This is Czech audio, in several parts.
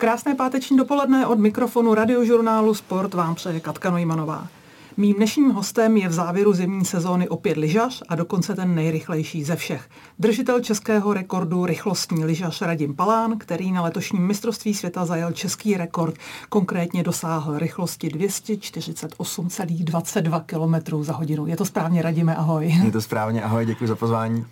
Krásné páteční dopoledne od mikrofonu radiožurnálu Sport vám přeje Katka Nojmanová. Mým dnešním hostem je v závěru zimní sezóny opět lyžař a dokonce ten nejrychlejší ze všech. Držitel českého rekordu rychlostní lyžař Radim Palán, který na letošním mistrovství světa zajel český rekord, konkrétně dosáhl rychlosti 248,22 km za hodinu. Je to správně, Radime, ahoj. Je to správně, ahoj, děkuji za pozvání.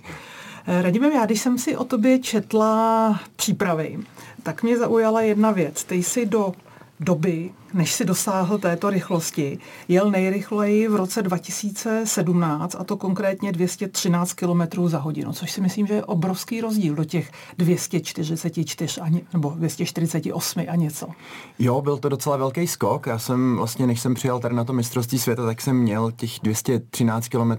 Radíme, já když jsem si o tobě četla přípravy, tak mě zaujala jedna věc. Ty jsi do doby, než si dosáhl této rychlosti, jel nejrychleji v roce 2017 a to konkrétně 213 km za hodinu, což si myslím, že je obrovský rozdíl do těch 244 ani, nebo 248 a něco. Jo, byl to docela velký skok. Já jsem vlastně, než jsem přijel tady na to mistrovství světa, tak jsem měl těch 213 km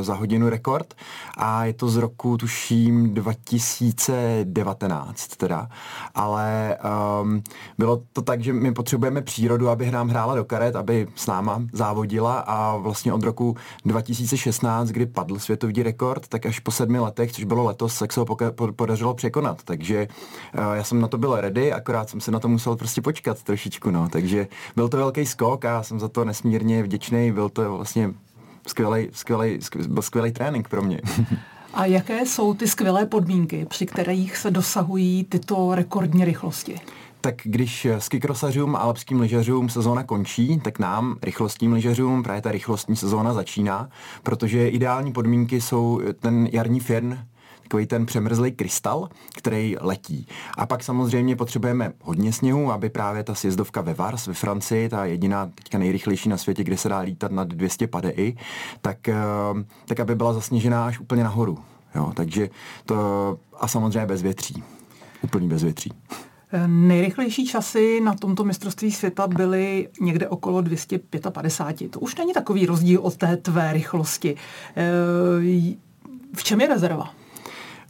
za hodinu rekord a je to z roku, tuším, 2019 teda. Ale um, bylo to tak, že my potřebujeme přírodu, aby nám hrála do karet, aby s náma závodila a vlastně od roku 2016, kdy padl světový rekord, tak až po sedmi letech, což bylo letos, tak se ho podařilo překonat. Takže uh, já jsem na to byl ready, akorát jsem se na to musel prostě počkat trošičku, no. Takže byl to velký skok a jsem za to nesmírně vděčný, byl to vlastně skvělý, skvělý, byl skvělý trénink pro mě. A jaké jsou ty skvělé podmínky, při kterých se dosahují tyto rekordní rychlosti? Tak když skikrosařům a alpským lyžařům sezóna končí, tak nám, rychlostním lyžařům, právě ta rychlostní sezóna začíná, protože ideální podmínky jsou ten jarní firn, takový ten přemrzlý krystal, který letí. A pak samozřejmě potřebujeme hodně sněhu, aby právě ta sjezdovka ve Vars ve Francii, ta jediná teďka nejrychlejší na světě, kde se dá lítat nad 200 padei, tak, eh, tak aby byla zasněžená až úplně nahoru. Jo, takže to a samozřejmě bez větří. Úplný bez větří. Nejrychlejší časy na tomto mistrovství světa byly někde okolo 255. To už není takový rozdíl od té tvé rychlosti. E, v čem je rezerva?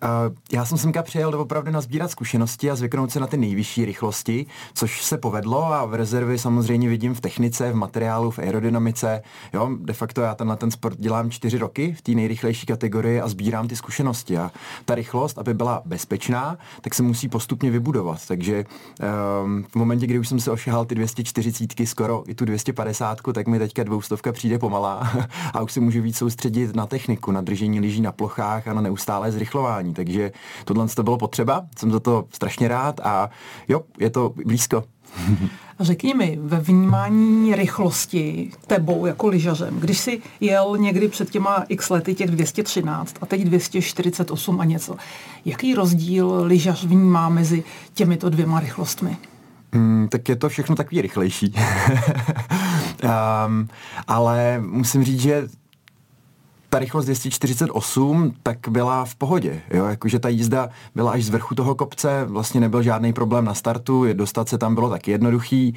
Uh, já jsem semka přijel opravdu nazbírat zkušenosti a zvyknout se na ty nejvyšší rychlosti, což se povedlo a v rezervy samozřejmě vidím v technice, v materiálu, v aerodynamice. Jo, de facto já ten na ten sport dělám čtyři roky v té nejrychlejší kategorii a sbírám ty zkušenosti. A ta rychlost, aby byla bezpečná, tak se musí postupně vybudovat. Takže um, v momentě, kdy už jsem se ošahal ty 240 skoro i tu 250, tak mi teďka dvoustovka přijde pomalá a už se můžu víc soustředit na techniku, na držení lyží na plochách a na neustálé zrychlování takže tohle to bylo potřeba, jsem za to strašně rád a jo, je to blízko. Řekni mi, ve vnímání rychlosti tebou jako lyžařem, když si jel někdy před těma x lety těch 213 a teď 248 a něco, jaký rozdíl lyžař vnímá mezi těmito dvěma rychlostmi? Mm, tak je to všechno takový rychlejší. um, ale musím říct, že ta rychlost 248 tak byla v pohodě, jo, jakože ta jízda byla až z vrchu toho kopce, vlastně nebyl žádný problém na startu, dostat se tam bylo tak jednoduchý,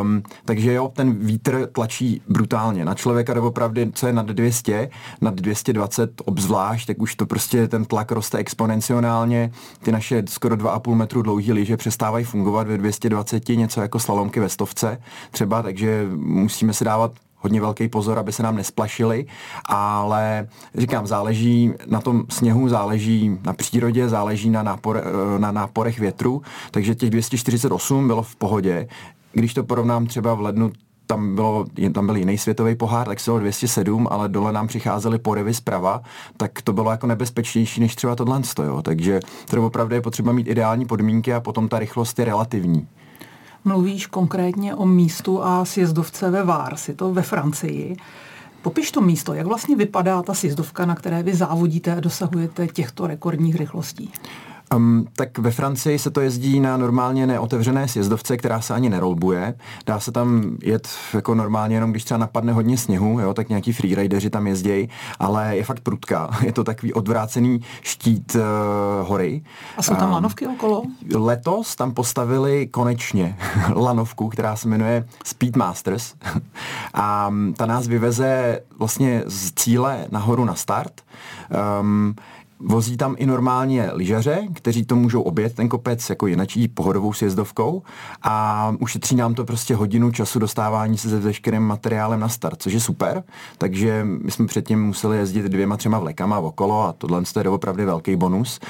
um, takže jo, ten vítr tlačí brutálně. Na člověka doopravdy, co je nad 200, nad 220 obzvlášť, tak už to prostě ten tlak roste exponenciálně, ty naše skoro 2,5 metru dlouhý lyže přestávají fungovat ve 220, něco jako slalomky ve stovce třeba, takže musíme si dávat hodně velký pozor, aby se nám nesplašili, ale říkám, záleží na tom sněhu, záleží na přírodě, záleží na, nápor, eh, na náporech větru, takže těch 248 bylo v pohodě. Když to porovnám třeba v lednu tam, bylo, tam byl jiný světový pohár, tak se bylo 207, ale dole nám přicházely porivy zprava, tak to bylo jako nebezpečnější než třeba tohle. Jo. Takže to opravdu je potřeba mít ideální podmínky a potom ta rychlost je relativní mluvíš konkrétně o místu a sjezdovce ve Vars, je to ve Francii. Popiš to místo, jak vlastně vypadá ta sjezdovka, na které vy závodíte a dosahujete těchto rekordních rychlostí? Um, tak ve Francii se to jezdí na normálně neotevřené sjezdovce, která se ani nerolbuje. Dá se tam jet jako normálně, jenom když třeba napadne hodně sněhu, jo, tak nějaký freerideři tam jezdějí, ale je fakt prudká. Je to takový odvrácený štít uh, hory. A jsou tam um, lanovky okolo? Letos tam postavili konečně lanovku, která se jmenuje Speedmasters. A ta nás vyveze vlastně z cíle nahoru na start. Um, Vozí tam i normálně lyžaře, kteří to můžou obět ten kopec jako jinačí pohodovou sjezdovkou a ušetří nám to prostě hodinu času dostávání se se veškerým materiálem na start, což je super. Takže my jsme předtím museli jezdit dvěma, třema vlekama okolo a tohle je doopravdy velký bonus.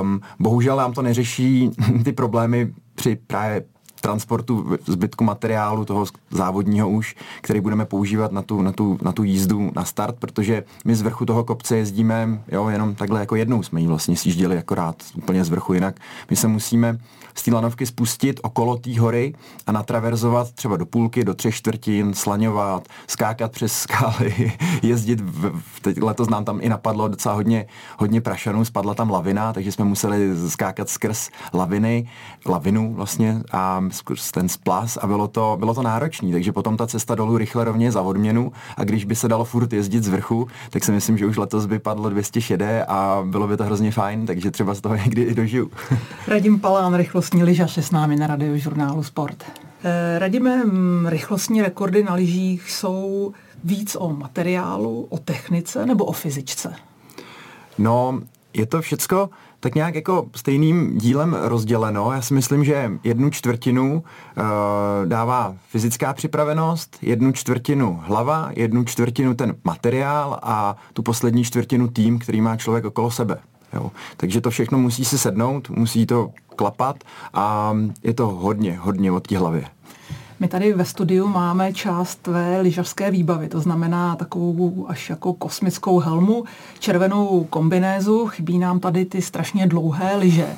Um, bohužel nám to neřeší ty problémy při právě transportu zbytku materiálu toho závodního už, který budeme používat na tu, na tu, na tu jízdu na start, protože my z vrchu toho kopce jezdíme jo, jenom takhle jako jednou jsme ji vlastně sjížděli akorát úplně z vrchu, jinak. My se musíme z té lanovky spustit okolo té hory a natraverzovat třeba do půlky, do třech čtvrtin, slaňovat, skákat přes skály, jezdit, v, teď letos nám tam i napadlo docela hodně, hodně prašanů, spadla tam lavina, takže jsme museli skákat skrz laviny, lavinu vlastně a skrz ten splas a bylo to, bylo to náročné, takže potom ta cesta dolů rychle rovně za odměnu a když by se dalo furt jezdit z vrchu, tak si myslím, že už letos by padlo 200 šedé a bylo by to hrozně fajn, takže třeba z toho někdy i dožiju. Radim Palán, rychlostní lyžař je s námi na radiožurnálu Sport. Eh, Radíme, mm, rychlostní rekordy na lyžích jsou víc o materiálu, o technice nebo o fyzičce? No, je to všecko tak nějak jako stejným dílem rozděleno. Já si myslím, že jednu čtvrtinu uh, dává fyzická připravenost, jednu čtvrtinu hlava, jednu čtvrtinu ten materiál a tu poslední čtvrtinu tým, který má člověk okolo sebe. Jo. Takže to všechno musí si sednout, musí to klapat a je to hodně, hodně od té hlavě. My tady ve studiu máme část tvé lyžařské výbavy, to znamená takovou až jako kosmickou helmu, červenou kombinézu, chybí nám tady ty strašně dlouhé lyže.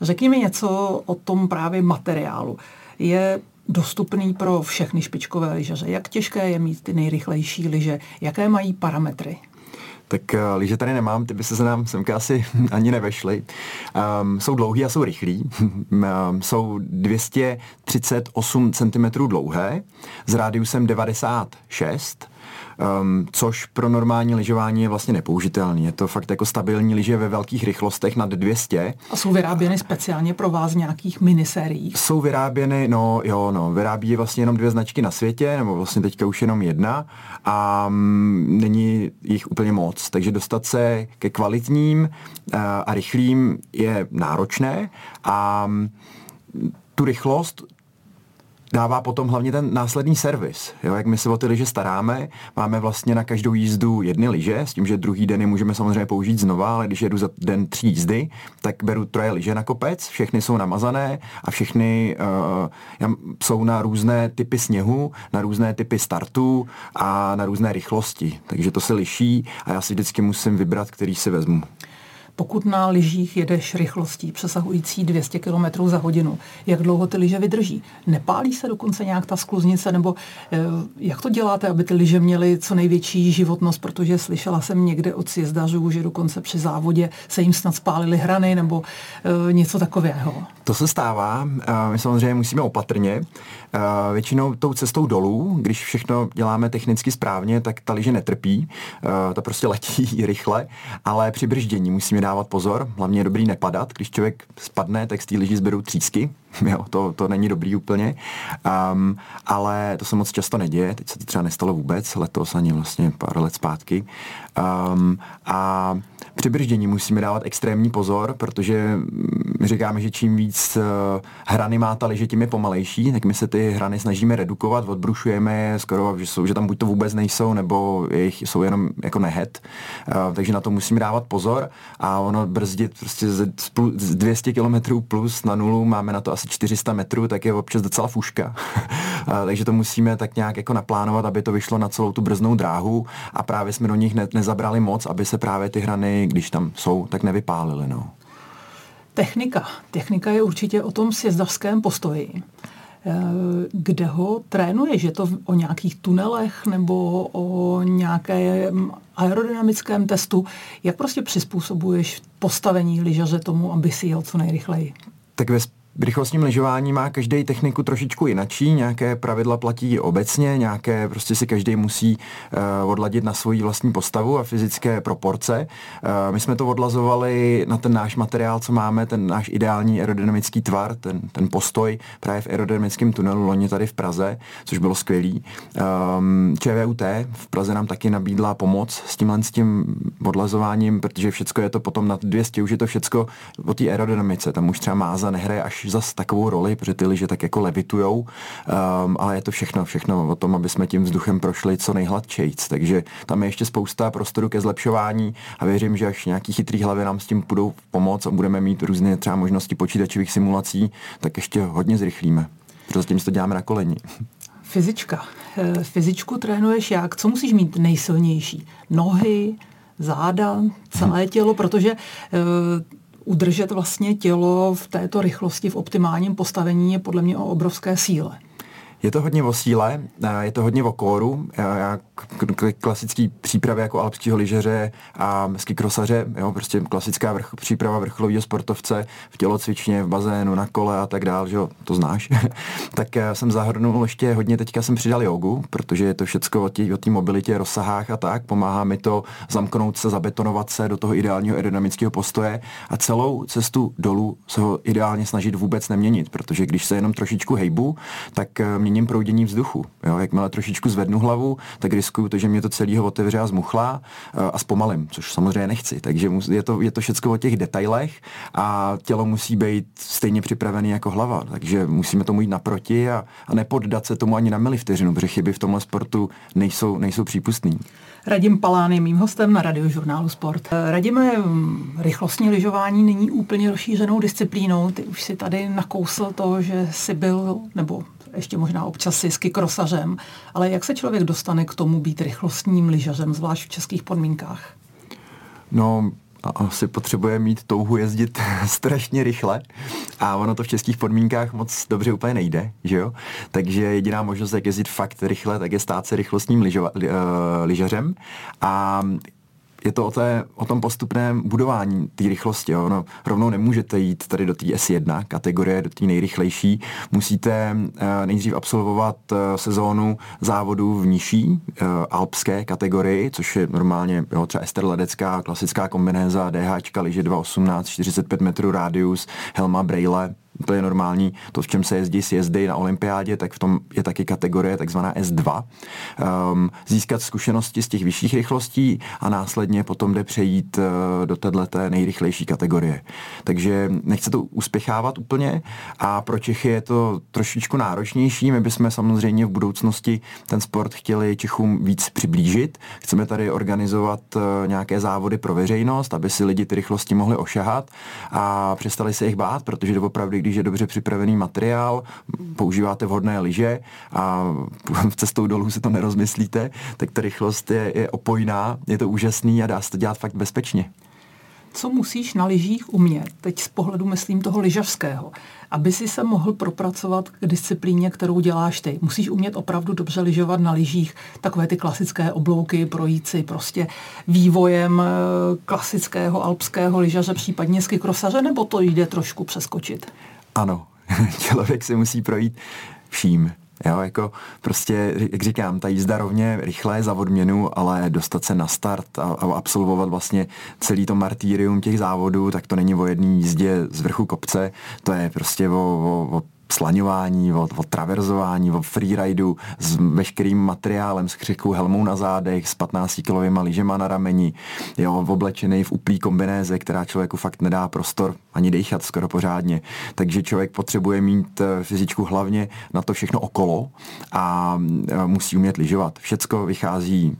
Řekni mi něco o tom právě materiálu. Je dostupný pro všechny špičkové lyžaře? Jak těžké je mít ty nejrychlejší lyže? Jaké mají parametry? Tak uh, lyže tady nemám, ty by se nám semka asi ani nevešly. Um, jsou dlouhý a jsou rychlí. um, jsou 238 cm dlouhé s rádiusem 96 um, což pro normální lyžování je vlastně nepoužitelný. Je to fakt jako stabilní lyže ve velkých rychlostech nad 200. A jsou vyráběny speciálně pro vás v nějakých minisériích? Jsou vyráběny, no jo, no, vyrábí je vlastně jenom dvě značky na světě, nebo vlastně teďka už jenom jedna a um, není jich úplně moc. Takže dostat se ke kvalitním uh, a rychlým je náročné a um, tu rychlost dává potom hlavně ten následný servis. Jo, jak my se o ty lyže staráme, máme vlastně na každou jízdu jedny lyže, s tím, že druhý den je můžeme samozřejmě použít znova, ale když jedu za den tři jízdy, tak beru troje lyže na kopec, všechny jsou namazané a všechny uh, jsou na různé typy sněhu, na různé typy startů a na různé rychlosti. Takže to se liší a já si vždycky musím vybrat, který si vezmu. Pokud na lyžích jedeš rychlostí přesahující 200 km za hodinu, jak dlouho ty lyže vydrží? Nepálí se dokonce nějak ta skluznice? Nebo eh, jak to děláte, aby ty lyže měly co největší životnost? Protože slyšela jsem někde od sjezdařů, že dokonce při závodě se jim snad spálily hrany nebo eh, něco takového. To se stává. My samozřejmě musíme opatrně. Většinou tou cestou dolů, když všechno děláme technicky správně, tak ta lyže netrpí. Ta prostě letí rychle, ale při brždění musíme dávat pozor. Hlavně je dobrý nepadat. Když člověk spadne, tak z té lyži zberou třísky. Jo, to, to není dobrý úplně. Um, ale to se moc často neděje. Teď se to třeba nestalo vůbec. Letos ani vlastně pár let zpátky. Um, a při brždění musíme dávat extrémní pozor, protože my říkáme, že čím víc uh, hrany má ta liže, tím je pomalejší, tak my se ty hrany snažíme redukovat, odbrušujeme je skoro, že, jsou, že tam buď to vůbec nejsou, nebo jejich jsou jenom jako nehet. Uh, takže na to musíme dávat pozor a ono brzdit prostě z, z 200 km plus na nulu máme na to asi 400 metrů, tak je občas docela fuška. takže to musíme tak nějak jako naplánovat, aby to vyšlo na celou tu brznou dráhu a právě jsme do nich ne, nezabrali moc, aby se právě ty hrany, když tam jsou, tak nevypálily. No. Technika. Technika je určitě o tom sjezdařském postoji. Eh, kde ho trénuje? Že to o nějakých tunelech nebo o nějakém aerodynamickém testu? Jak prostě přizpůsobuješ postavení lyžaře tomu, aby si jel co nejrychleji? Tak ve rychlostním lyžování má každý techniku trošičku jinačí, nějaké pravidla platí obecně, nějaké prostě si každý musí uh, odladit na svoji vlastní postavu a fyzické proporce. Uh, my jsme to odlazovali na ten náš materiál, co máme, ten náš ideální aerodynamický tvar, ten, ten postoj právě v aerodynamickém tunelu loni tady v Praze, což bylo skvělý. Um, ČVUT v Praze nám taky nabídla pomoc s tímhle s tím odlazováním, protože všechno je to potom na 200, už je to všecko o té aerodynamice, tam už třeba máza nehraje až zas takovou roli, protože ty lyže tak jako levitujou, um, ale je to všechno, všechno o tom, aby jsme tím vzduchem prošli co nejhladčejc, takže tam je ještě spousta prostoru ke zlepšování a věřím, že až nějaký chytrý hlavy nám s tím půjdou pomoct a budeme mít různé třeba možnosti počítačových simulací, tak ještě hodně zrychlíme. Protože tím to děláme na koleni. Fyzička. Eh, fyzičku trénuješ jak? Co musíš mít nejsilnější? Nohy, záda, celé tělo, protože uh, udržet vlastně tělo v této rychlosti, v optimálním postavení je podle mě o obrovské síle. Je to hodně o síle, je to hodně o kóru. Klasický přípravě jako alpského lyžeře a skikrosaře, jo, prostě klasická vrch, příprava vrcholového sportovce v tělocvičně, v bazénu, na kole a tak dál, že jo, to znáš. tak jsem zahrnul ještě hodně, teďka jsem přidal jogu, protože je to všecko o té mobilitě, rozsahách a tak, pomáhá mi to zamknout se, zabetonovat se do toho ideálního aerodynamického postoje a celou cestu dolů se ho ideálně snažit vůbec neměnit, protože když se jenom trošičku hejbu, tak eh, mě měním proudění vzduchu. Jo? Jakmile trošičku zvednu hlavu, tak riskuju to, že mě to celého otevře a zmuchlá eh, a zpomalím, což samozřejmě nechci. Takže je to, je to všechno o těch detailech a tělo musí být stejně připravený jako hlava. Takže musíme tomu jít naproti a, a nepoddat se tomu ani na milivteřinu, protože chyby v tomhle sportu nejsou, nejsou přípustný. Radim Palán je mým hostem na radiožurnálu Sport. Radíme, rychlostní lyžování není úplně rozšířenou disciplínou. Ty už si tady nakousl to, že jsi byl, nebo ještě možná občas si s kikrosařem, ale jak se člověk dostane k tomu být rychlostním lyžařem, zvlášť v českých podmínkách? No, asi potřebuje mít touhu jezdit strašně rychle a ono to v českých podmínkách moc dobře úplně nejde, že jo? Takže jediná možnost, jak jezdit fakt rychle, tak je stát se rychlostním lyžova, uh, lyžařem a je to o, té, o tom postupném budování té rychlosti. Jo. No, rovnou nemůžete jít tady do té S1 kategorie, do té nejrychlejší. Musíte uh, nejdřív absolvovat uh, sezónu závodů v nižší uh, alpské kategorii, což je normálně jo, třeba Ester Ledecká, klasická kombinéza, DH, liže 2.18, 45 metrů rádius, helma Braille, to je normální, to, v čem se jezdí sjezdy na olympiádě, tak v tom je taky kategorie takzvaná S2. Um, ehm, získat zkušenosti z těch vyšších rychlostí a následně potom jde přejít uh, do této nejrychlejší kategorie. Takže nechce to uspěchávat úplně a pro Čechy je to trošičku náročnější. My bychom samozřejmě v budoucnosti ten sport chtěli Čechům víc přiblížit. Chceme tady organizovat uh, nějaké závody pro veřejnost, aby si lidi ty rychlosti mohli ošahat a přestali se jich bát, protože opravdu když je dobře připravený materiál, používáte vhodné lyže a cestou dolů se to nerozmyslíte, tak ta rychlost je, je opojná, je to úžasný a dá se to dělat fakt bezpečně co musíš na lyžích umět, teď z pohledu myslím toho lyžařského, aby si se mohl propracovat k disciplíně, kterou děláš ty. Musíš umět opravdu dobře lyžovat na lyžích, takové ty klasické oblouky, projít si prostě vývojem eh, klasického alpského lyžaře, případně skikrosaře, nebo to jde trošku přeskočit? Ano, člověk si musí projít vším. Jo, jako prostě, jak říkám, ta jízda rovně rychle za odměnu, ale dostat se na start a, a absolvovat vlastně celý to martýrium těch závodů, tak to není o jedné jízdě z vrchu kopce, to je prostě o, o, o slaňování, o, o traverzování, o freeridu s veškerým materiálem, s křikou helmou na zádech, s 15 kilovými lyžema na rameni, jo, oblečený v uplý kombinéze, která člověku fakt nedá prostor ani dejchat skoro pořádně. Takže člověk potřebuje mít eh, fyzičku hlavně na to všechno okolo a eh, musí umět lyžovat. Všecko vychází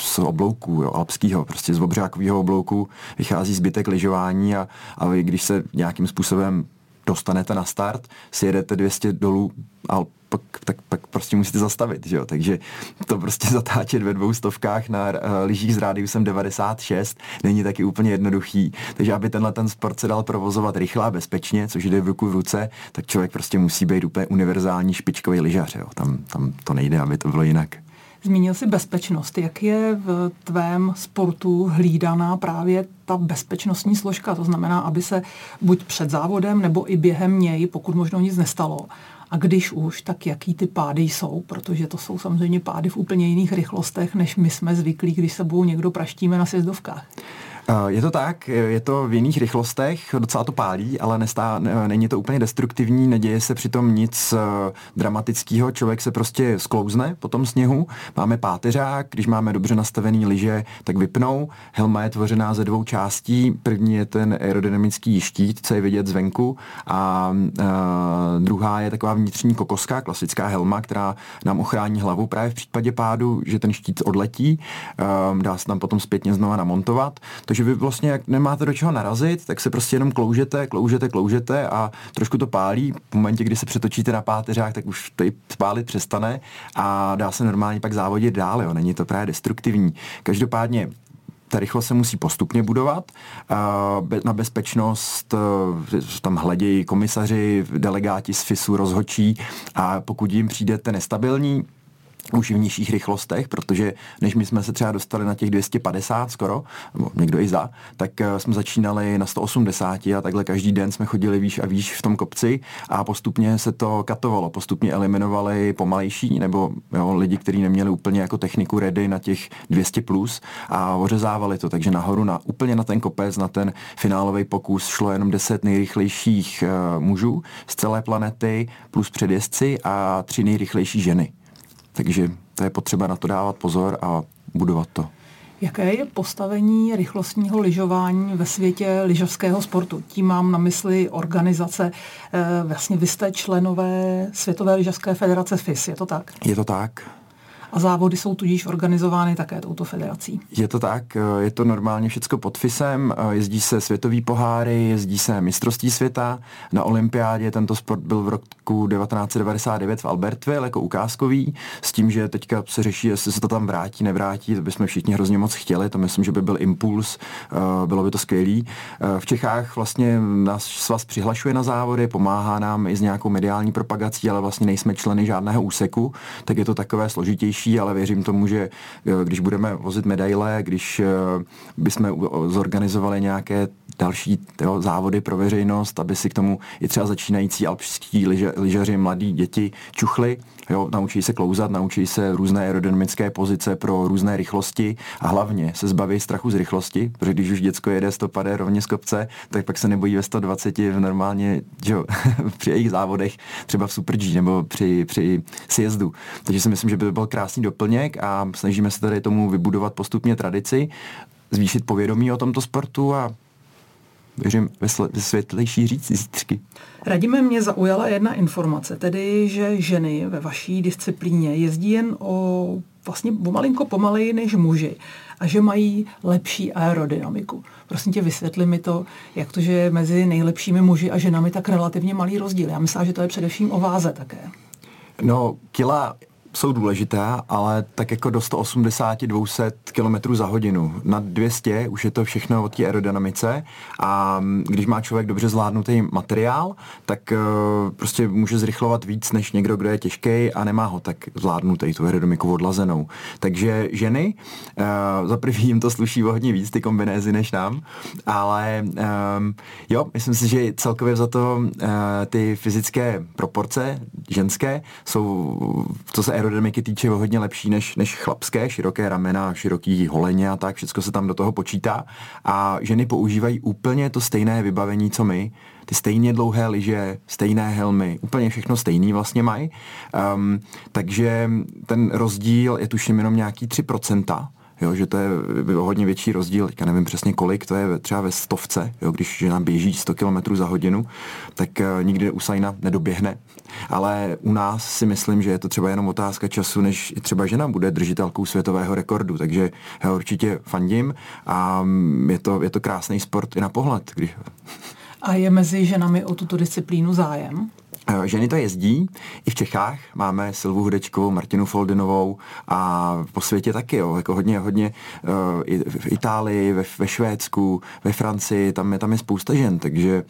z oblouku, jo, alpského, prostě z obřákového oblouku vychází zbytek lyžování a, a když se nějakým způsobem dostanete na start, si jedete 200 dolů a pak, tak, pak prostě musíte zastavit, že jo? takže to prostě zatáčet ve dvou stovkách na uh, lyžích s rádiusem 96 není taky úplně jednoduchý, takže aby tenhle ten sport se dal provozovat rychle a bezpečně, což jde v ruku v ruce, tak člověk prostě musí být úplně univerzální špičkový lyžař, jo? Tam, tam to nejde, aby to bylo jinak. Zmínil si bezpečnost. Jak je v tvém sportu hlídaná právě ta bezpečnostní složka? To znamená, aby se buď před závodem nebo i během něj, pokud možno nic nestalo. A když už, tak jaký ty pády jsou, protože to jsou samozřejmě pády v úplně jiných rychlostech, než my jsme zvyklí, když se sebou někdo praštíme na sjezdovkách. Eh, je to tak, je to v jiných rychlostech, docela to pálí, ale nestá, není to úplně destruktivní, neděje se přitom nic eh, dramatického, člověk se prostě sklouzne po tom sněhu, máme páteřák, když máme dobře nastavený lyže, tak vypnou, helma je tvořená ze dvou částí, první je ten aerodynamický štít, co je vidět zvenku a eh, druhá je taková vnitřní kokoska, klasická helma, která nám ochrání hlavu právě v případě pádu, že ten štít odletí, dá se tam potom zpětně znova namontovat, to takže vy vlastně, jak nemáte do čeho narazit, tak se prostě jenom kloužete, kloužete, kloužete a trošku to pálí. V momentě, kdy se přetočíte na páteřách, tak už to pálit přestane a dá se normálně pak závodit dál, jo. není to právě destruktivní. Každopádně ta rychlost se musí postupně budovat. Na bezpečnost e, tam hledějí komisaři, delegáti z FISu, rozhočí a pokud jim přijdete nestabilní, už v nižších rychlostech, protože než my jsme se třeba dostali na těch 250 skoro, nebo někdo i za, tak eh, jsme začínali na 180 a takhle každý den jsme chodili výš a výš v tom kopci a postupně se to katovalo, postupně eliminovali pomalejší nebo jo, lidi, kteří neměli úplně jako techniku ready na těch 200 plus a ořezávali to, takže nahoru na úplně na ten kopec, na ten finálový pokus šlo jenom 10 nejrychlejších uh, mužů z celé planety plus předjezdci a tři nejrychlejší ženy. Takže to je potřeba na to dávat pozor a budovat to. Jaké je postavení rychlostního lyžování ve světě lyžařského sportu? Tím mám na mysli organizace. Eh, vlastně vy jste členové Světové lyžařské federace FIS, je to tak? Je to tak a závody jsou tudíž organizovány také touto federací. Je to tak, eh, je to normálně všechno pod FISem, eh, jezdí se světový poháry, jezdí se mistrovství světa, na olympiádě tento sport byl v roku 1999 v Albertville jako ukázkový, s tím, že teďka se řeší, jestli se to tam vrátí, nevrátí, to bychom všichni hrozně moc chtěli, to myslím, že by byl impuls, eh, bylo by to skvělý. V Čechách vlastně nás svaz přihlašuje na závody, pomáhá nám i s nějakou mediální propagací, ale vlastně nejsme členy žádného úseku, tak je to takové složitější těžší, ale věřím tomu, že eh, když budeme vozit medaile, když eh, bychom zorganizovali nějaké další tyjo, závody pro veřejnost, aby si k tomu i třeba začínající alpští lyžaři, mladí děti čuchli, jo, naučí se klouzat, naučí se různé aerodynamické pozice pro různé rychlosti a hlavně se zbaví strachu z rychlosti, protože když už děcko jede stopade rovně z kopce, tak pak se nebojí ve 120 v normálně, jo, při jejich závodech, třeba v Super G nebo při, při sjezdu. Takže si myslím, že by to byl krásný doplněk a snažíme se tady tomu vybudovat postupně tradici, zvýšit povědomí o tomto sportu a věřím ve, sl- ve světlejší říci zítřky. Radíme mě zaujala jedna informace, tedy, že ženy ve vaší disciplíně jezdí jen o vlastně pomalinko pomaleji než muži a že mají lepší aerodynamiku. Prosím tě, vysvětli mi to, jak to, že je mezi nejlepšími muži a ženami tak relativně malý rozdíl. Já myslím, že to je především o váze také. No, kila jsou důležitá, ale tak jako do 180-200 km za hodinu. Na 200 už je to všechno od té aerodynamice a když má člověk dobře zvládnutý materiál, tak uh, prostě může zrychlovat víc než někdo, kdo je těžký a nemá ho tak zvládnutý, tu aerodynamiku odlazenou. Takže ženy, uh, za prvý jim to sluší o hodně víc, ty kombinézy, než nám, ale um, jo, myslím si, že celkově za to uh, ty fyzické proporce ženské jsou, co se aerodynamiky týče hodně lepší než, než chlapské, široké ramena, široký holeně a tak, všechno se tam do toho počítá. A ženy používají úplně to stejné vybavení, co my, ty stejně dlouhé lyže, stejné helmy, úplně všechno stejný vlastně mají. Um, takže ten rozdíl je tuším jenom nějaký 3%, jo, že to je hodně větší rozdíl, teďka nevím přesně kolik, to je třeba ve stovce, jo, když žena běží 100 km za hodinu, tak uh, nikdy Usaina nedoběhne. Ale u nás si myslím, že je to třeba jenom otázka času, než třeba žena bude držitelkou světového rekordu, takže já určitě fandím a mm, je to, je to krásný sport i na pohled. Když... A je mezi ženami o tuto disciplínu zájem? Eh, ženy to jezdí, i v Čechách máme Silvu Hudečkovou, Martinu Foldinovou a po světě taky, jo, jako hodně, hodně i v Itálii, ve, ve Švédsku, ve Francii, tam je, tam je spousta žen, takže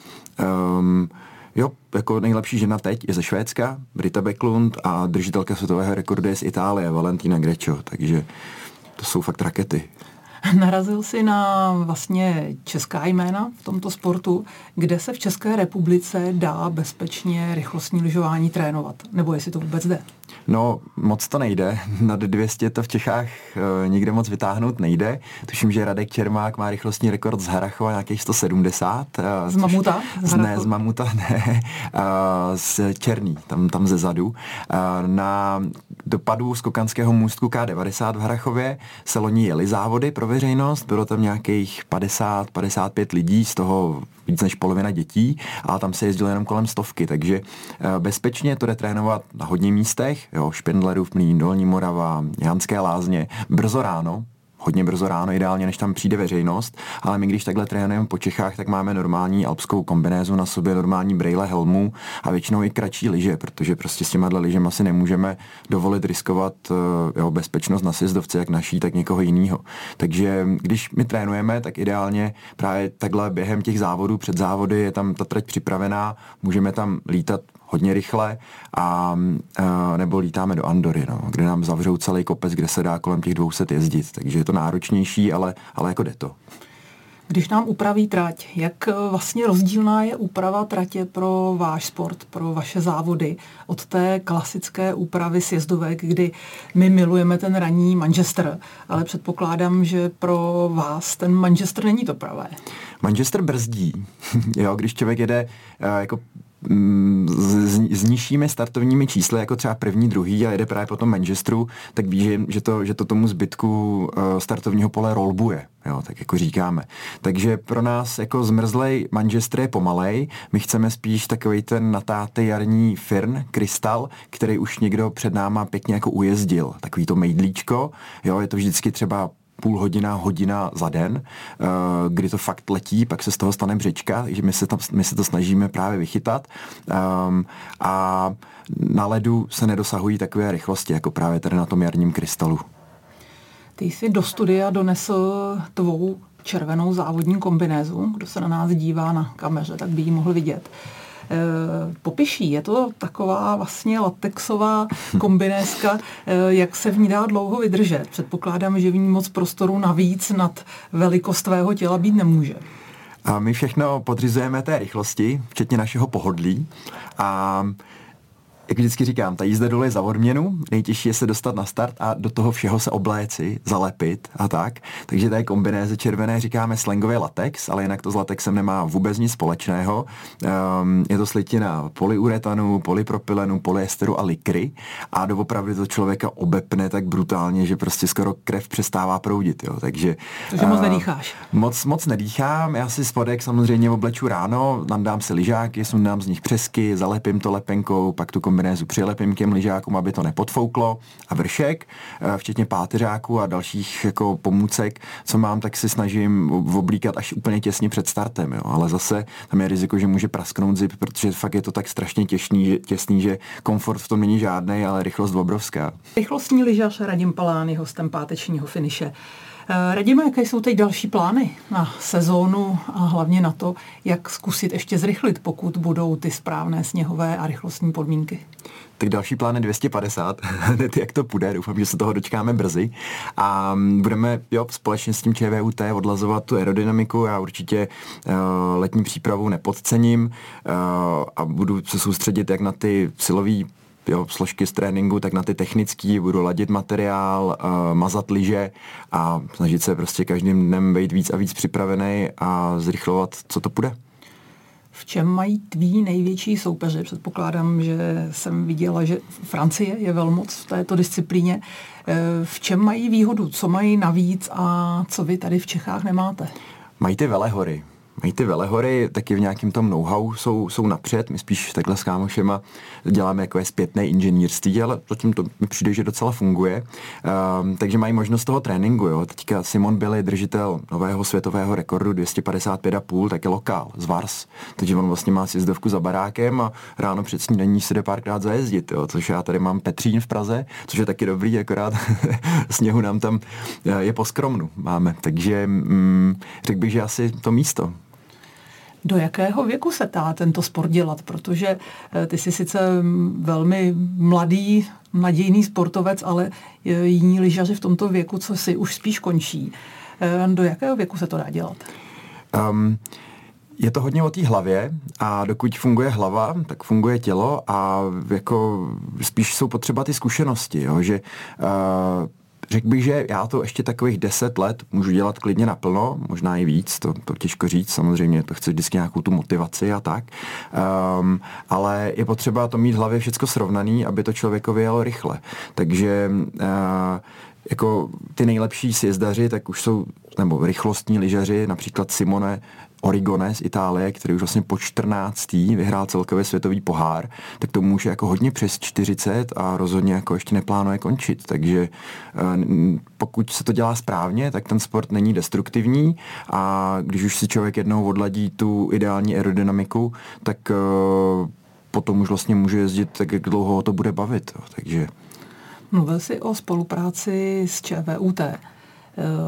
um, Jo, jako nejlepší žena teď je ze Švédska, Brita Backlund a držitelka světového rekordu je z Itálie, Valentina Grečo, takže to jsou fakt rakety. Narazil si na vlastně česká jména v tomto sportu, kde se v České republice dá bezpečně rychlostní lyžování trénovat, nebo jestli to vůbec jde? No, moc to nejde. Nad 200 to v Čechách e, nikde moc vytáhnout nejde. Tuším, že Radek Čermák má rychlostní rekord z Harachova nějakých 170. E, z Mamuta? Z ne, z Mamuta ne. E, z Černý, tam, tam ze zadu. E, na dopadu skokanského můstku K90 v Harachově se loni jeli závody pro veřejnost. Bylo tam nějakých 50-55 lidí, z toho víc než polovina dětí, a tam se jezdilo jenom kolem stovky, takže e, bezpečně to jde trénovat na hodně místech, jo, Špindlerův mlín, Dolní Morava, Janské lázně, brzo ráno, hodně brzo ráno, ideálně, než tam přijde veřejnost, ale my když takhle trénujeme po Čechách, tak máme normální alpskou kombinézu na sobě, normální brejle helmu a většinou i kratší lyže, protože prostě s těma lyžemi asi nemůžeme dovolit riskovat eh, jo, bezpečnost na sjezdovce, jak naší, tak někoho jiného. Takže když my trénujeme, tak ideálně právě takhle během těch závodů, před závody je tam ta trať připravená, můžeme tam lítat hodně rychle a, a nebo lítáme do Andory, no, kde nám zavřou celý kopec, kde se dá kolem těch 200 jezdit. Takže je to náročnější, ale, ale jako jde to. Když nám upraví trať, jak vlastně rozdílná je úprava tratě pro váš sport, pro vaše závody od té klasické úpravy sjezdovek, kdy my milujeme ten ranní Manchester, ale předpokládám, že pro vás ten Manchester není to pravé. Manchester brzdí, jo, když člověk jede uh, jako s, s nižšími startovními čísly, jako třeba první, druhý a jede právě po tom Manchesteru, tak ví, že, že, to, že to tomu zbytku uh, startovního pole rolbuje, jo, tak jako říkáme. Takže pro nás jako zmrzlej Manchester je pomalej, my chceme spíš takový ten natátý jarní firn, krystal, který už někdo před náma pěkně jako ujezdil, takový to mejdlíčko, jo, je to vždycky třeba půl hodina, hodina za den, eh, kdy to fakt letí, pak se z toho stane břička, takže my se, tam, my se to snažíme právě vychytat. Um, a na ledu se nedosahují takové rychlosti, jako právě tady na tom jarním krystalu. Ty jsi do studia donesl tvou červenou závodní kombinézu. Kdo se na nás dívá na kameře, tak by ji mohl vidět. Popiší. Je to taková vlastně latexová kombinézka, eh, jak se v ní dá dlouho vydržet. Předpokládám, že v ní moc prostoru navíc nad velikost tvého těla být nemůže. A my všechno podřizujeme té rychlosti, včetně našeho pohodlí. A jak vždycky říkám, ta jízda dole je za odměnu, nejtěžší je se dostat na start a do toho všeho se obléci, zalepit a tak. Takže té kombinéze červené říkáme slangově latex, ale jinak to s latexem nemá vůbec nic společného. Um, je to slitina polyuretanu, polypropylenu, polyesteru a likry a doopravdy to člověka obepne tak brutálně, že prostě skoro krev přestává proudit. Jo. Takže, Takže moc uh, nedýcháš. Moc, moc nedýchám, já si spodek samozřejmě obleču ráno, nandám si lyžáky, sundám z nich přesky, zalepím to lepenkou, pak tu kombinézu přilepím k těm lyžákům, aby to nepodfouklo a vršek, eh, včetně páteřáků a dalších jako pomůcek, co mám, tak si snažím oblíkat až úplně těsně před startem, jo. ale zase tam je riziko, že může prasknout zip, protože fakt je to tak strašně těsný, těsný že komfort v tom není žádný, ale rychlost obrovská. Rychlostní lyžař Radim Palány, hostem pátečního finiše. Eh, Radíme, jaké jsou teď další plány na sezónu a hlavně na to, jak zkusit ještě zrychlit, pokud budou ty správné sněhové a rychlostní podmínky? tak další plán je 250, hned jak to půjde, doufám, že se toho dočkáme brzy. A mm, budeme jo, společně s tím ČVUT odlazovat tu aerodynamiku, já určitě uh, letní přípravu nepodcením uh, a budu se soustředit jak na ty silové jo, složky z tréninku, tak na ty technické budu ladit materiál, uh, mazat lyže a snažit se prostě každým dnem být víc a víc připravený a zrychlovat, co to půjde. V čem mají tví největší soupeři? Předpokládám, že jsem viděla, že Francie je velmoc v této disciplíně. Eh, v čem mají výhodu? Co mají navíc a co vy tady v Čechách nemáte? Mají ty velehory mají ty velehory, taky v nějakém tom know-how jsou, jsou napřed. My spíš takhle s kámošema děláme jako je zpětné inženýrství, ale zatím to mi přijde, že docela funguje. Um, takže mají možnost toho tréninku. Jo. Teďka Simon byl držitel nového světového rekordu 255,5, tak je lokál z Vars. Takže on vlastně má sjezdovku za barákem a ráno před snídaní se jde párkrát zajezdit, jo. což já tady mám Petřín v Praze, což je taky dobrý, akorát sněhu nám tam eh, je poskromnu máme. Takže mm, řekl bych, že asi to místo. Do jakého věku se dá tento sport dělat? Protože eh, ty jsi sice velmi mladý, nadějný sportovec, ale jiní lyžaři v tomto věku, co si už spíš končí. Do jakého věku se to dá dělat? Um, je to hodně o té hlavě a dokud funguje hlava, tak funguje tělo a jako spíš jsou potřeba ty zkušenosti, jo, že uh, Řekl bych, že já to ještě takových deset let můžu dělat klidně naplno, možná i víc, to, to těžko říct, samozřejmě to chce vždycky nějakou tu motivaci a tak, um, ale je potřeba to mít v hlavě všechno srovnaný, aby to člověkovi jelo rychle. Takže uh, jako ty nejlepší sjezdaři, tak už jsou, nebo rychlostní lyžaři, například Simone Origone z Itálie, který už vlastně po 14. vyhrál celkově světový pohár, tak to může jako hodně přes 40 a rozhodně jako ještě neplánuje končit. Takže eh, pokud se to dělá správně, tak ten sport není destruktivní a když už si člověk jednou odladí tu ideální aerodynamiku, tak eh, potom už vlastně může jezdit tak, jak dlouho to bude bavit. Takže... Mluvil jsi o spolupráci s ČVUT eh,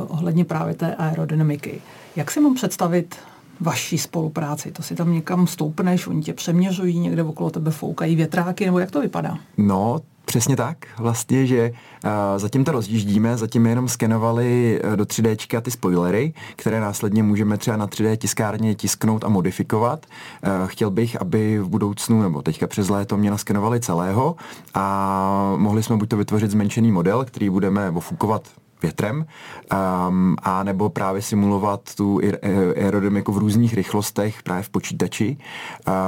ohledně právě té aerodynamiky. Jak si mám představit vaší spolupráci? To si tam někam stoupneš, oni tě přeměřují, někde okolo tebe foukají větráky, nebo jak to vypadá? No, Přesně tak, vlastně, že uh, zatím to rozjíždíme, zatím jenom skenovali uh, do 3D ty spoilery, které následně můžeme třeba na 3D tiskárně tisknout a modifikovat. Uh, chtěl bych, aby v budoucnu, nebo teďka přes léto mě naskenovali celého a mohli jsme buď to vytvořit zmenšený model, který budeme ofukovat větrem, um, a nebo právě simulovat tu aerodynamiku v různých rychlostech právě v počítači.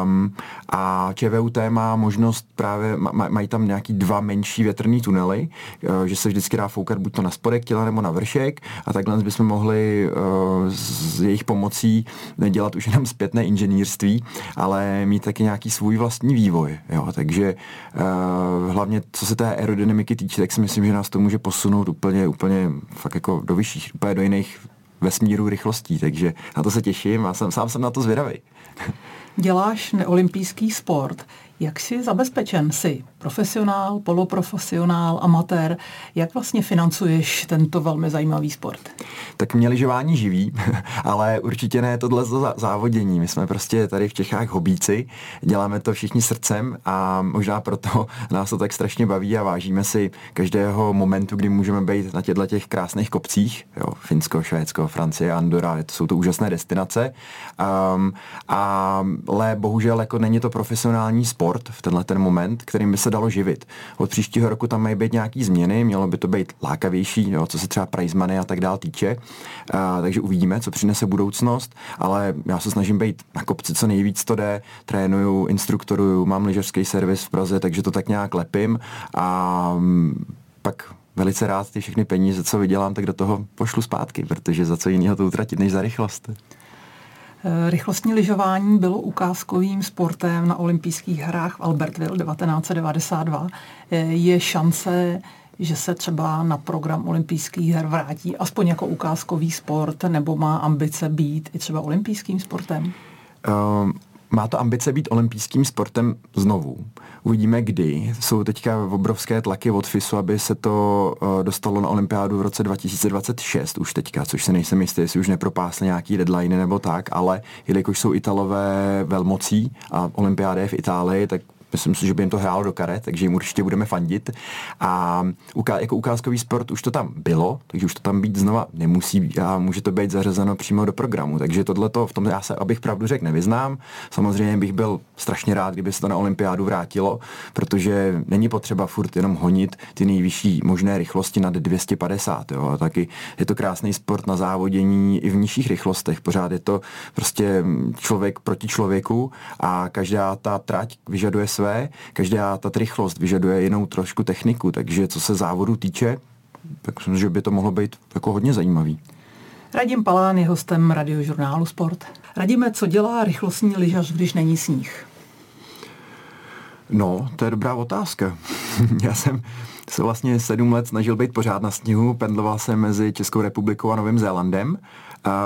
Um, a ČVUT má možnost právě, maj, mají tam nějaký dva menší větrný tunely, uh, že se vždycky dá foukat buď to na spodek těla nebo na vršek a takhle bychom mohli uh, s jejich pomocí nedělat už jenom zpětné inženýrství, ale mít taky nějaký svůj vlastní vývoj. Jo? Takže hlavně co se té aerodynamiky týče, tak si myslím, že nás to může posunout úplně, úplně fakt jako do vyšších, úplně do jiných vesmíru rychlostí, takže na to se těším a jsem, sám jsem na to zvědavý. Děláš neolympijský sport. Jak jsi zabezpečen? Jsi profesionál, poloprofesionál, amatér? Jak vlastně financuješ tento velmi zajímavý sport? Tak mě lyžování živí, ale určitě ne tohle závodění. My jsme prostě tady v Čechách hobíci, děláme to všichni srdcem a možná proto nás to tak strašně baví a vážíme si každého momentu, kdy můžeme být na těchto těch krásných kopcích. Jo, Finsko, Švédsko, Francie, Andora, jsou to úžasné destinace. Um, ale bohužel jako není to profesionální sport, sport v tenhle ten moment, kterým by se dalo živit. Od příštího roku tam mají být nějaký změny, mělo by to být lákavější, jo, co se třeba prize money a tak dál týče. A, takže uvidíme, co přinese budoucnost, ale já se snažím být na kopci co nejvíc to jde, trénuju, instruktoruju, mám lyžařský servis v Praze, takže to tak nějak lepím a mm, pak velice rád ty všechny peníze, co vydělám, tak do toho pošlu zpátky, protože za co jiného to utratit, než za rychlost. Eh, rychlostní lyžování bylo ukázkovým sportem na olympijských hrách v Albertville 1992. Eh, je šance, že se třeba na program olympijských her vrátí aspoň jako ukázkový sport, nebo má ambice být i třeba olympijským sportem? Um má to ambice být olympijským sportem znovu. Uvidíme kdy. Jsou teďka obrovské tlaky od FISu, aby se to uh, dostalo na olympiádu v roce 2026 už teďka, což se nejsem jistý, jestli už nepropásli nějaký deadline nebo tak, ale jelikož jsou Italové velmocí a olympiáda je v Itálii, tak Myslím si, že by jim to hrálo do karet, takže jim určitě budeme fandit. A jako ukázkový sport už to tam bylo, takže už to tam být znova nemusí a může to být zařazeno přímo do programu. Takže tohle v tom já se, abych pravdu řekl, nevyznám. Samozřejmě bych byl strašně rád, kdyby se to na olympiádu vrátilo, protože není potřeba furt jenom honit ty nejvyšší možné rychlosti nad 250. Jo. A taky je to krásný sport na závodění i v nižších rychlostech. Pořád je to prostě člověk proti člověku a každá ta trať vyžaduje své své, každá ta rychlost vyžaduje jinou trošku techniku, takže co se závodu týče, tak myslím, že by to mohlo být jako hodně zajímavý. Radim Palán je hostem radiožurnálu Sport. Radíme, co dělá rychlostní lyžař, když není sníh? No, to je dobrá otázka. Já jsem se vlastně sedm let snažil být pořád na sněhu, pendloval jsem mezi Českou republikou a Novým Zélandem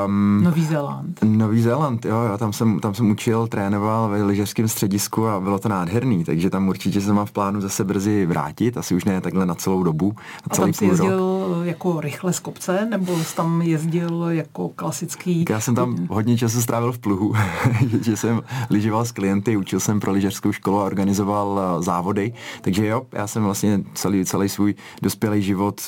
Um, Nový Zéland. Nový Zéland, jo, jo tam, jsem, tam jsem učil, trénoval ve lyžařském středisku a bylo to nádherný, takže tam určitě se mám v plánu zase brzy vrátit, asi už ne takhle na celou dobu, na celý a tam jsi jezdil rok. jako rychle z kopce, nebo jsi tam jezdil jako klasický? Já jsem tam hodně času strávil v pluhu, že jsem lyžoval s klienty, učil jsem pro lyžařskou školu a organizoval eh, závody, takže jo, já jsem vlastně celý, celý svůj dospělý život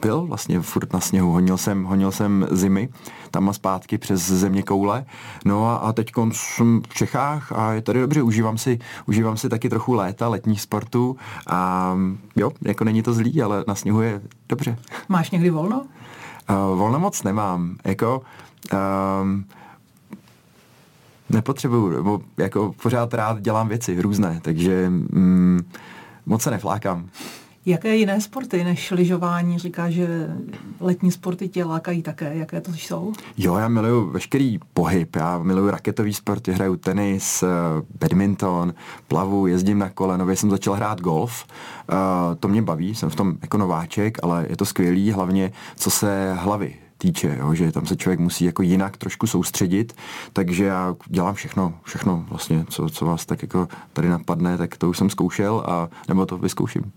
byl vlastně furt na sněhu, honil jsem, honil jsem zimy, tam a zpátky přes země koule. No a, a teď jsem v Čechách a je tady dobře, užívám si, užívám si taky trochu léta, letních sportů a jo, jako není to zlý, ale na sněhu je dobře. Máš někdy volno? Uh, volno moc nemám, jako um, nepotřebuju, nebo jako pořád rád dělám věci různé, takže mm, moc se neflákám. Jaké jiné sporty než lyžování? Říká, že letní sporty tě lákají také. Jaké to jsou? Jo, já miluju veškerý pohyb. Já miluju raketový sport, hraju tenis, eh, badminton, plavu, jezdím na kole. Nově jsem začal hrát golf. Uh, to mě baví, jsem v tom jako nováček, ale je to skvělý, hlavně co se hlavy týče, jo, že tam se člověk musí jako jinak trošku soustředit, takže já dělám všechno, všechno vlastně, co, co vás tak jako tady napadne, tak to už jsem zkoušel a nebo to vyzkouším.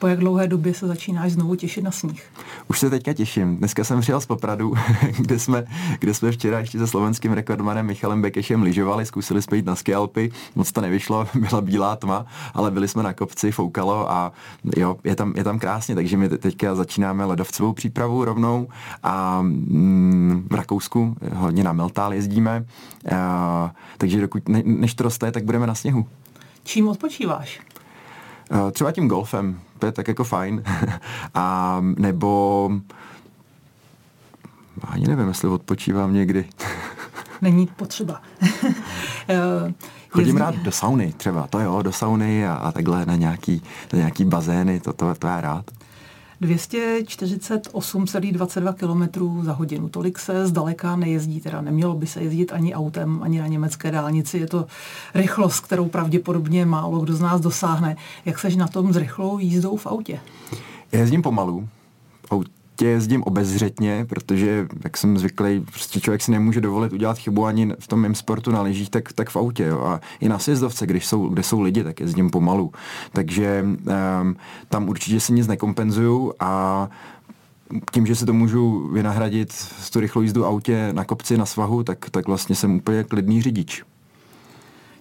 Po jak dlouhé době se začínáš znovu těšit na sníh? Už se teďka těším. Dneska jsem přijel z Popradu, kde jsme, kde jsme včera ještě se slovenským rekordmanem Michalem Bekešem lyžovali, zkusili jsme jít na skialpy, moc to nevyšlo, byla bílá tma, ale byli jsme na kopci, foukalo a jo, je tam, je tam krásně, takže my teďka začínáme ledovcovou přípravu rovnou a mm, v Rakousku hodně na Meltál jezdíme, a, takže dokud, ne, než to roste, tak budeme na sněhu. Čím odpočíváš? Třeba tím golfem, to je tak jako fajn. a nebo ani nevím, jestli odpočívám někdy. Není potřeba. Eh, Chodím rád do sauny třeba, to jo, do sauny a, a takhle na nějaký, na nějaký bazény, to, to, to já rád. 248,22 km za hodinu. Tolik se zdaleka nejezdí, teda nemělo by se jezdit ani autem, ani na německé dálnici. Je to rychlost, kterou pravděpodobně málo kdo z nás dosáhne. Jak seš na tom s rychlou jízdou v autě? Jezdím pomalu prostě jezdím obezřetně, protože, jak jsem zvyklý, prostě člověk si nemůže dovolit udělat chybu ani v tom mém sportu na lyžích, tak, tak v autě. Jo. A i na sjezdovce, když jsou, kde jsou lidi, tak jezdím pomalu. Takže um, tam určitě si nic nekompenzuju a tím, že si to můžu vynahradit z tu rychlou jízdu autě na kopci, na svahu, tak, tak vlastně jsem úplně klidný řidič.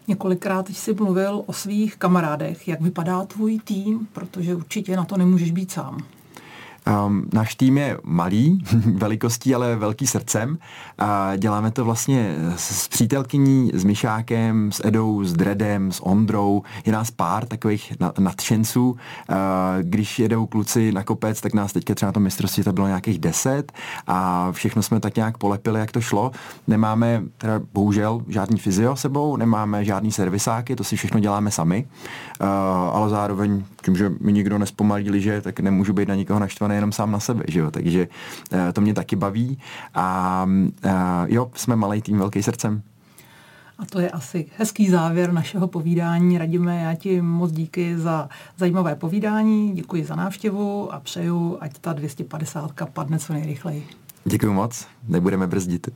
Několikrát jsi mluvil o svých kamarádech. Jak vypadá tvůj tým? Protože určitě na to nemůžeš být sám. Um, náš tým je malý velikostí, ale velký srdcem. A děláme to vlastně s, s přítelkyní, s Myšákem, s Edou, s Dredem, s Ondrou. Je nás pár takových na, nadšenců. Uh, když jedou kluci na kopec, tak nás teďka třeba na tom mistrovství to bylo nějakých deset a všechno jsme tak nějak polepili, jak to šlo. Nemáme teda bohužel žádný fyzio sebou, nemáme žádný servisáky, to si všechno děláme sami, uh, ale zároveň tím, že mi nikdo nespomalí liže, tak nemůžu být na nikoho naštvaný jenom sám na sebe, že jo? takže uh, to mě taky baví a uh, jo, jsme malý tým, velký srdcem. A to je asi hezký závěr našeho povídání. Radíme, já ti moc díky za zajímavé povídání, děkuji za návštěvu a přeju, ať ta 250 padne co nejrychleji. Děkuji moc, nebudeme brzdit.